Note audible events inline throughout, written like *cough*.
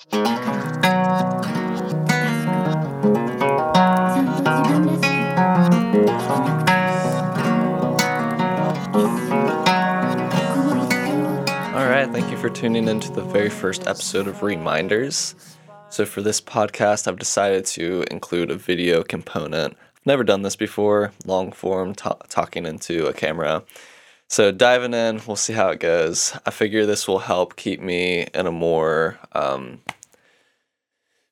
All right, thank you for tuning in to the very first episode of Reminders. So, for this podcast, I've decided to include a video component. I've never done this before, long form ta- talking into a camera. So, diving in, we'll see how it goes. I figure this will help keep me in a more um,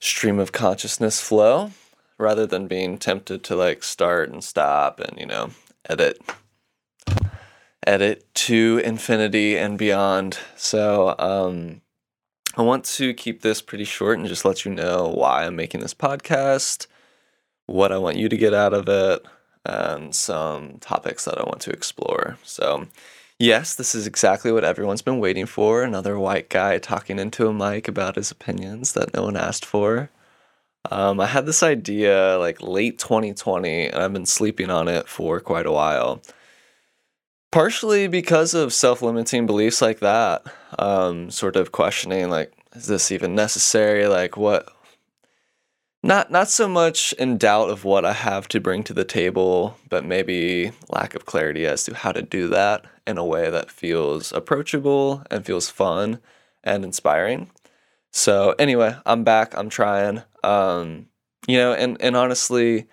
stream of consciousness flow rather than being tempted to like start and stop and, you know, edit edit to infinity and beyond. So, um, I want to keep this pretty short and just let you know why I'm making this podcast, what I want you to get out of it, and some topics that I want to explore. So, yes, this is exactly what everyone's been waiting for another white guy talking into a mic about his opinions that no one asked for. Um, I had this idea like late 2020, and I've been sleeping on it for quite a while partially because of self-limiting beliefs like that um, sort of questioning like is this even necessary like what not not so much in doubt of what i have to bring to the table but maybe lack of clarity as to how to do that in a way that feels approachable and feels fun and inspiring. So anyway i'm back i'm trying. Um, you know and and honestly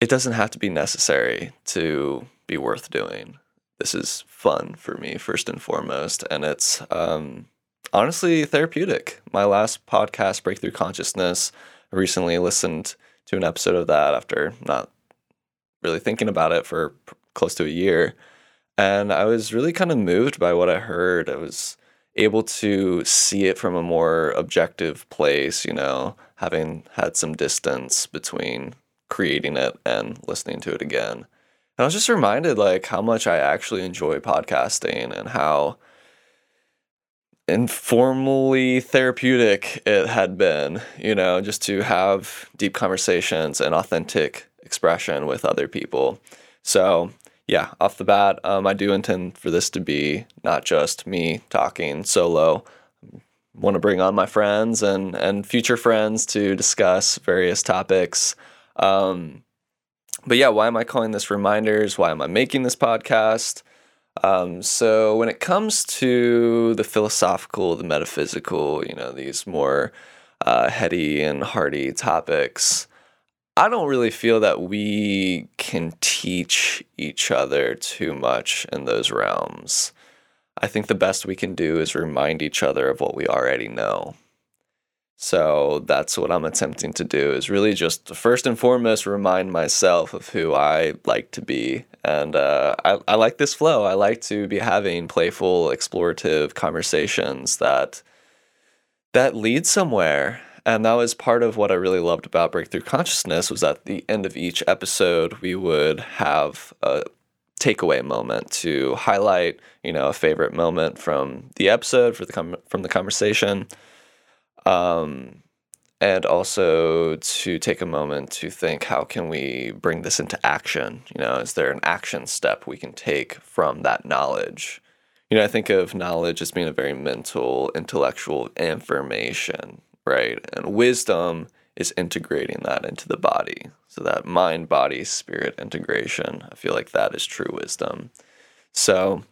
it doesn't have to be necessary to be worth doing. This is fun for me first and foremost and it's um, honestly therapeutic. My last podcast breakthrough consciousness recently listened to an episode of that after not really thinking about it for close to a year. And i was really kind of moved by what i heard. I was able to see it from a more objective place you know having had some distance between creating it and listening to it again. And I was just reminded like how much I actually enjoy podcasting and how informally therapeutic it had been, you know, just to have deep conversations and authentic expression with other people. So, yeah, off the bat, um, I do intend for this to be not just me talking solo. Want to bring on my friends and and future friends to discuss various topics. Um, but yeah, why am I calling this reminders? Why am I making this podcast? Um, so when it comes to the philosophical, the metaphysical, you know, these more uh, heady and hearty topics, I don't really feel that we can teach each other too much in those realms. I think the best we can do is remind each other of what we already know. So that's what I'm attempting to do is really just first and foremost remind myself of who I like to be. And uh, I, I like this flow. I like to be having playful, explorative conversations that that lead somewhere. And that was part of what I really loved about Breakthrough Consciousness was at the end of each episode we would have a takeaway moment to highlight, you know, a favorite moment from the episode for the com- from the conversation um, and also to take a moment to think how can we bring this into action? You know is there an action step we can take from that knowledge? You know i think of knowledge as being a very mental intellectual information right? And wisdom is integrating that into the body. So that mind body spirit integration i feel like that is true wisdom. So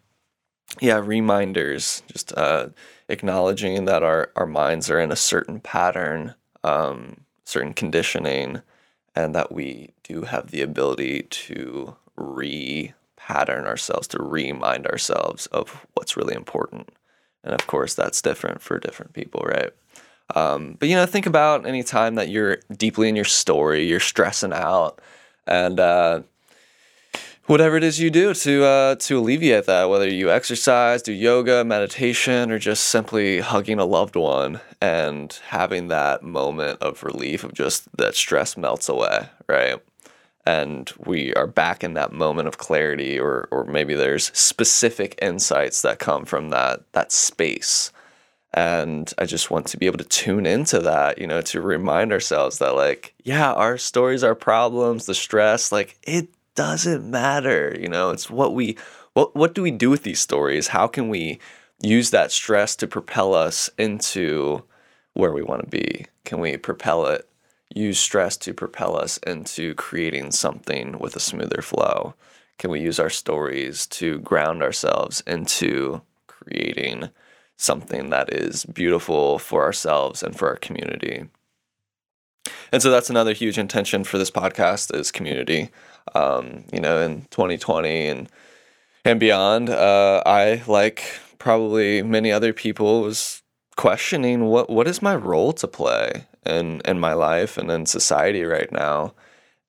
yeah reminders just uh acknowledging that our, our minds are in a certain pattern, um, certain conditioning, and that we do have the ability to re pattern ourselves, to remind ourselves of what's really important. And of course, that's different for different people, right? Um, but you know, think about any time that you're deeply in your story, you're stressing out, and uh, whatever it is you do to uh, to alleviate that, whether you exercise, do yoga, meditation, or just simply hugging a loved one and having that moment of relief of just that stress melts away, right? And we are back in that moment of clarity, or or maybe there's specific insights that come from that that space. And I just want to be able to tune into that, you know, to remind ourselves that, like, yeah, our stories, our problems, the stress, like, it doesn't matter. You know, it's what we what what do we do with these stories? How can we use that stress to propel us into where we want to be? Can we propel it? Use stress to propel us into creating something with a smoother flow? Can we use our stories to ground ourselves into creating something that is beautiful for ourselves and for our community? And so that's another huge intention for this podcast is community. Um, you know, in 2020 and and beyond, uh, I like probably many other people was questioning what what is my role to play in in my life and in society right now.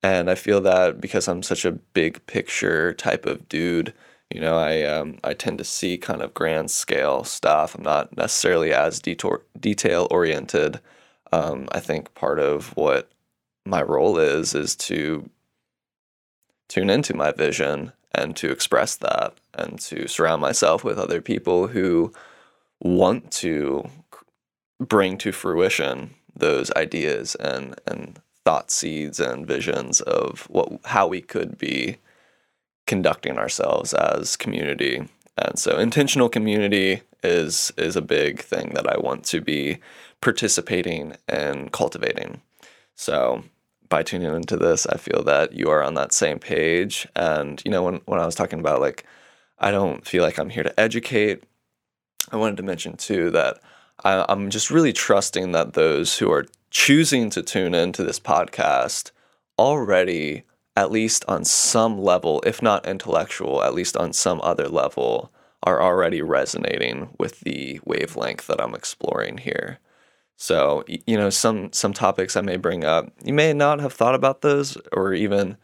And I feel that because I'm such a big picture type of dude, you know, I um, I tend to see kind of grand scale stuff. I'm not necessarily as detail oriented. Um, I think part of what my role is is to tune into my vision and to express that and to surround myself with other people who want to bring to fruition those ideas and and thought seeds and visions of what how we could be conducting ourselves as community. And so intentional community is is a big thing that I want to be participating and cultivating. So by tuning into this, I feel that you are on that same page. And you know, when when I was talking about like I don't feel like I'm here to educate, I wanted to mention too that I, I'm just really trusting that those who are choosing to tune into this podcast already, at least on some level, if not intellectual, at least on some other level, are already resonating with the wavelength that I'm exploring here. So, you know, some some topics I may bring up, you may not have thought about those or even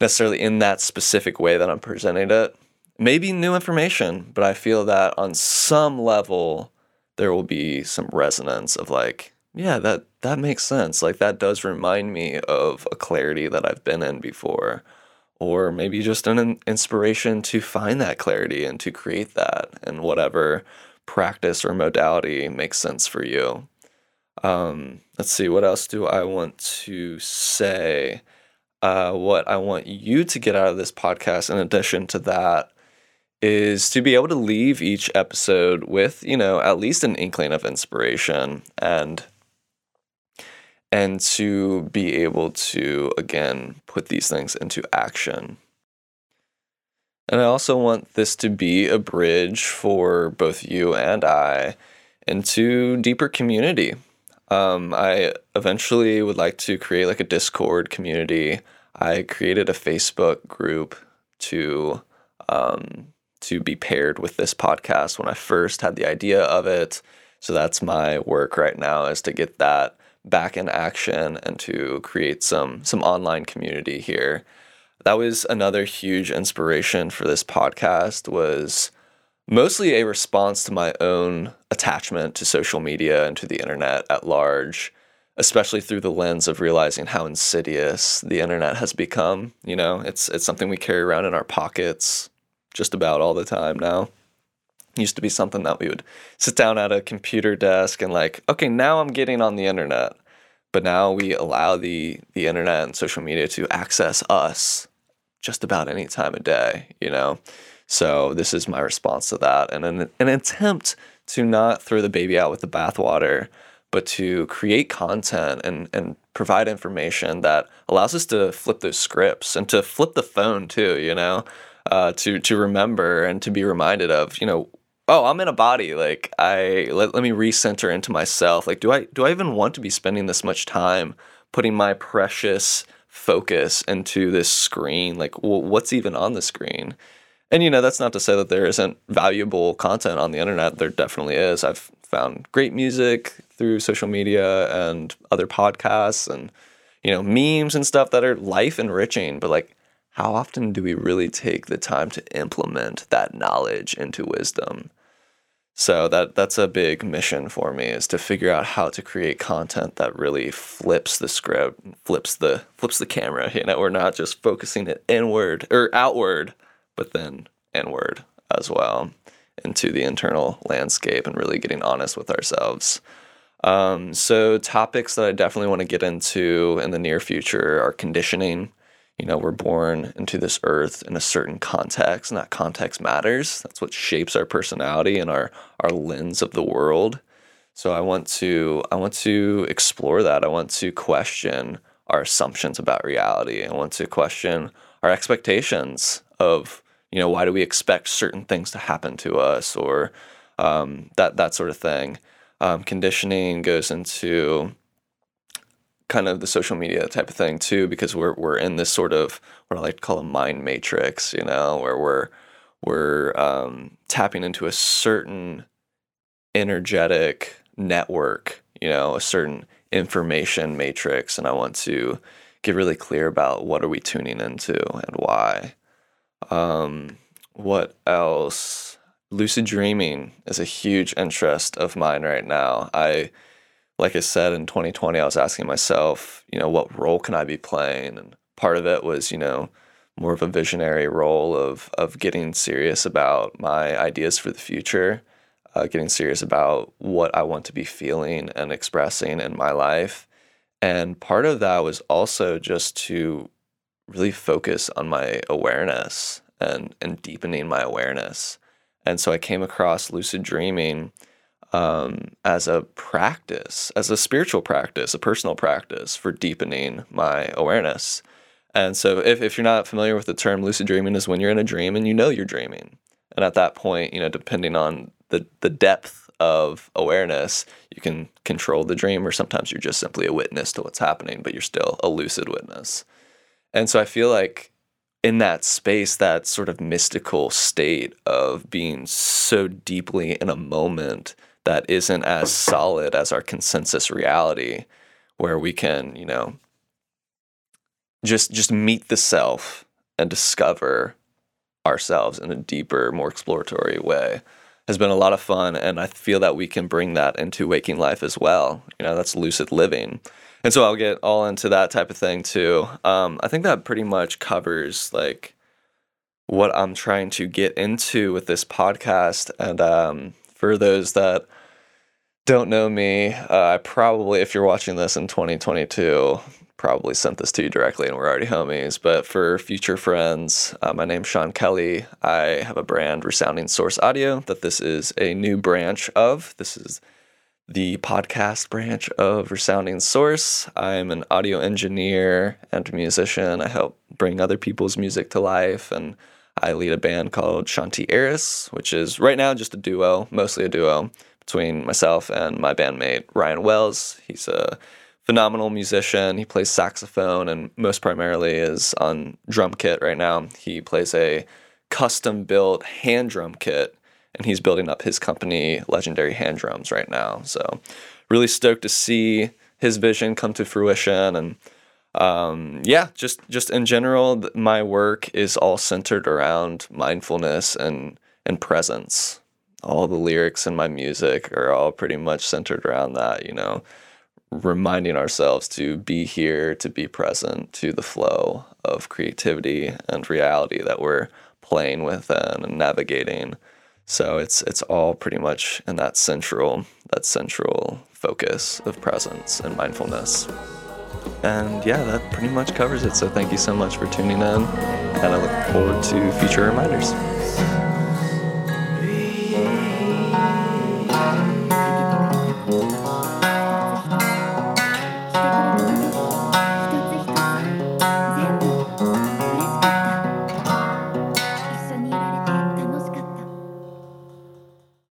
necessarily in that specific way that I'm presenting it. Maybe new information, but I feel that on some level there will be some resonance of like, yeah, that that makes sense. Like that does remind me of a clarity that I've been in before or maybe just an inspiration to find that clarity and to create that in whatever practice or modality makes sense for you. Um, let's see, what else do I want to say? Uh, what I want you to get out of this podcast, in addition to that, is to be able to leave each episode with, you know, at least an inkling of inspiration and and to be able to again put these things into action. And I also want this to be a bridge for both you and I into deeper community um, I eventually would like to create like a Discord community. I created a Facebook group to um, to be paired with this podcast when I first had the idea of it. So that's my work right now is to get that back in action and to create some some online community here. That was another huge inspiration for this podcast was mostly a response to my own attachment to social media and to the internet at large, especially through the lens of realizing how insidious the internet has become. You know, it's it's something we carry around in our pockets just about all the time now. It used to be something that we would sit down at a computer desk and like, okay, now I'm getting on the internet. But now we allow the the internet and social media to access us just about any time of day, you know. So this is my response to that, and an, an attempt to not throw the baby out with the bathwater, but to create content and and provide information that allows us to flip those scripts and to flip the phone too. You know, uh, to to remember and to be reminded of you know oh i'm in a body like i let, let me recenter into myself. Like do i do i even want to be spending this much time putting my precious focus into this screen? Like well, what's even on the screen and you know, that's not to say that there isn't valuable content on the internet. There definitely is. I've found great music through social media and other podcasts and you know, memes and stuff that are life enriching, but like how often do we really take the time to implement that knowledge into wisdom? So that that's a big mission for me is to figure out how to create content that really flips the script, flips the flips the camera. *laughs* You know, we're not just focusing it inward or outward, but then inward as well into the internal landscape and really getting honest with ourselves. Um, so, topics that I definitely want to get into in the near future are conditioning. You know, we're born into this earth in a certain context, and that context matters. That's what shapes our personality and our, our lens of the world. So I want to I want to explore that. I want to question our assumptions about reality. I want to question our expectations of you know why do we expect certain things to happen to us or um, that that sort of thing. Um, conditioning goes into kind of the social media type of thing too, because we're we're in this sort of what I like to call a mind matrix, you know, where we're we're um, tapping into a certain energetic network, you know, a certain information matrix, and I want to get really clear about what are we tuning into and why. Um, what else? Lucid dreaming is a huge interest of mine right now. I like I said in 2020, I was asking myself, you know, what role can I be playing? And part of it was, you know, more of a visionary role of of getting serious about my ideas for the future, uh, getting serious about what I want to be feeling and expressing in my life. And part of that was also just to really focus on my awareness and and deepening my awareness. And so I came across lucid dreaming um, as a practice, as a spiritual practice, a personal practice for deepening my awareness. And so, if, if you're not familiar with the term lucid dreaming, is when you're in a dream and you know you're dreaming. And at that point, you know, depending on the, the depth of awareness, you can control the dream, or sometimes you're just simply a witness to what's happening, but you're still a lucid witness. And so, I feel like in that space, that sort of mystical state of being so deeply in a moment that isn't as solid as our consensus reality where we can you know just just meet the self and discover ourselves in a deeper more exploratory way has been a lot of fun. And i feel that we can bring that into waking life as well. You know that's lucid living and so i'll get all into that type of thing too um, i think that pretty much covers like what i'm trying to get into with this podcast and um, for those that don't know me, uh, I probably, if you're watching this in 2022, probably sent this to you directly and we're already homies. But for future friends, uh, my name's Sean Kelly. I have a brand, Resounding Source Audio, that this is a new branch of. This is the podcast branch of Resounding Source. I'm an audio engineer and musician. I help bring other people's music to life and I lead a band called Seanti Aeris, which is right now just a duo, mostly a duo between myself and my bandmate Ryan Wells. He's a phenomenal musician. He plays saxophone and most primarily is on drum kit right now. He plays a custom built hand drum kit and he's building up his company Legendary Hand Drums right now. So really stoked to see his vision come to fruition and um, yeah, just just in general, my work is all centered around mindfulness and and presence. All the lyrics in my music are all pretty much centered around that. You know, reminding ourselves to be here, to be present to the flow of creativity and reality that we're playing within and navigating. So it's it's all pretty much in that central that central focus of presence and mindfulness. And yeah, that pretty much covers it. So thank you so much for tuning in, and I look forward to future reminders.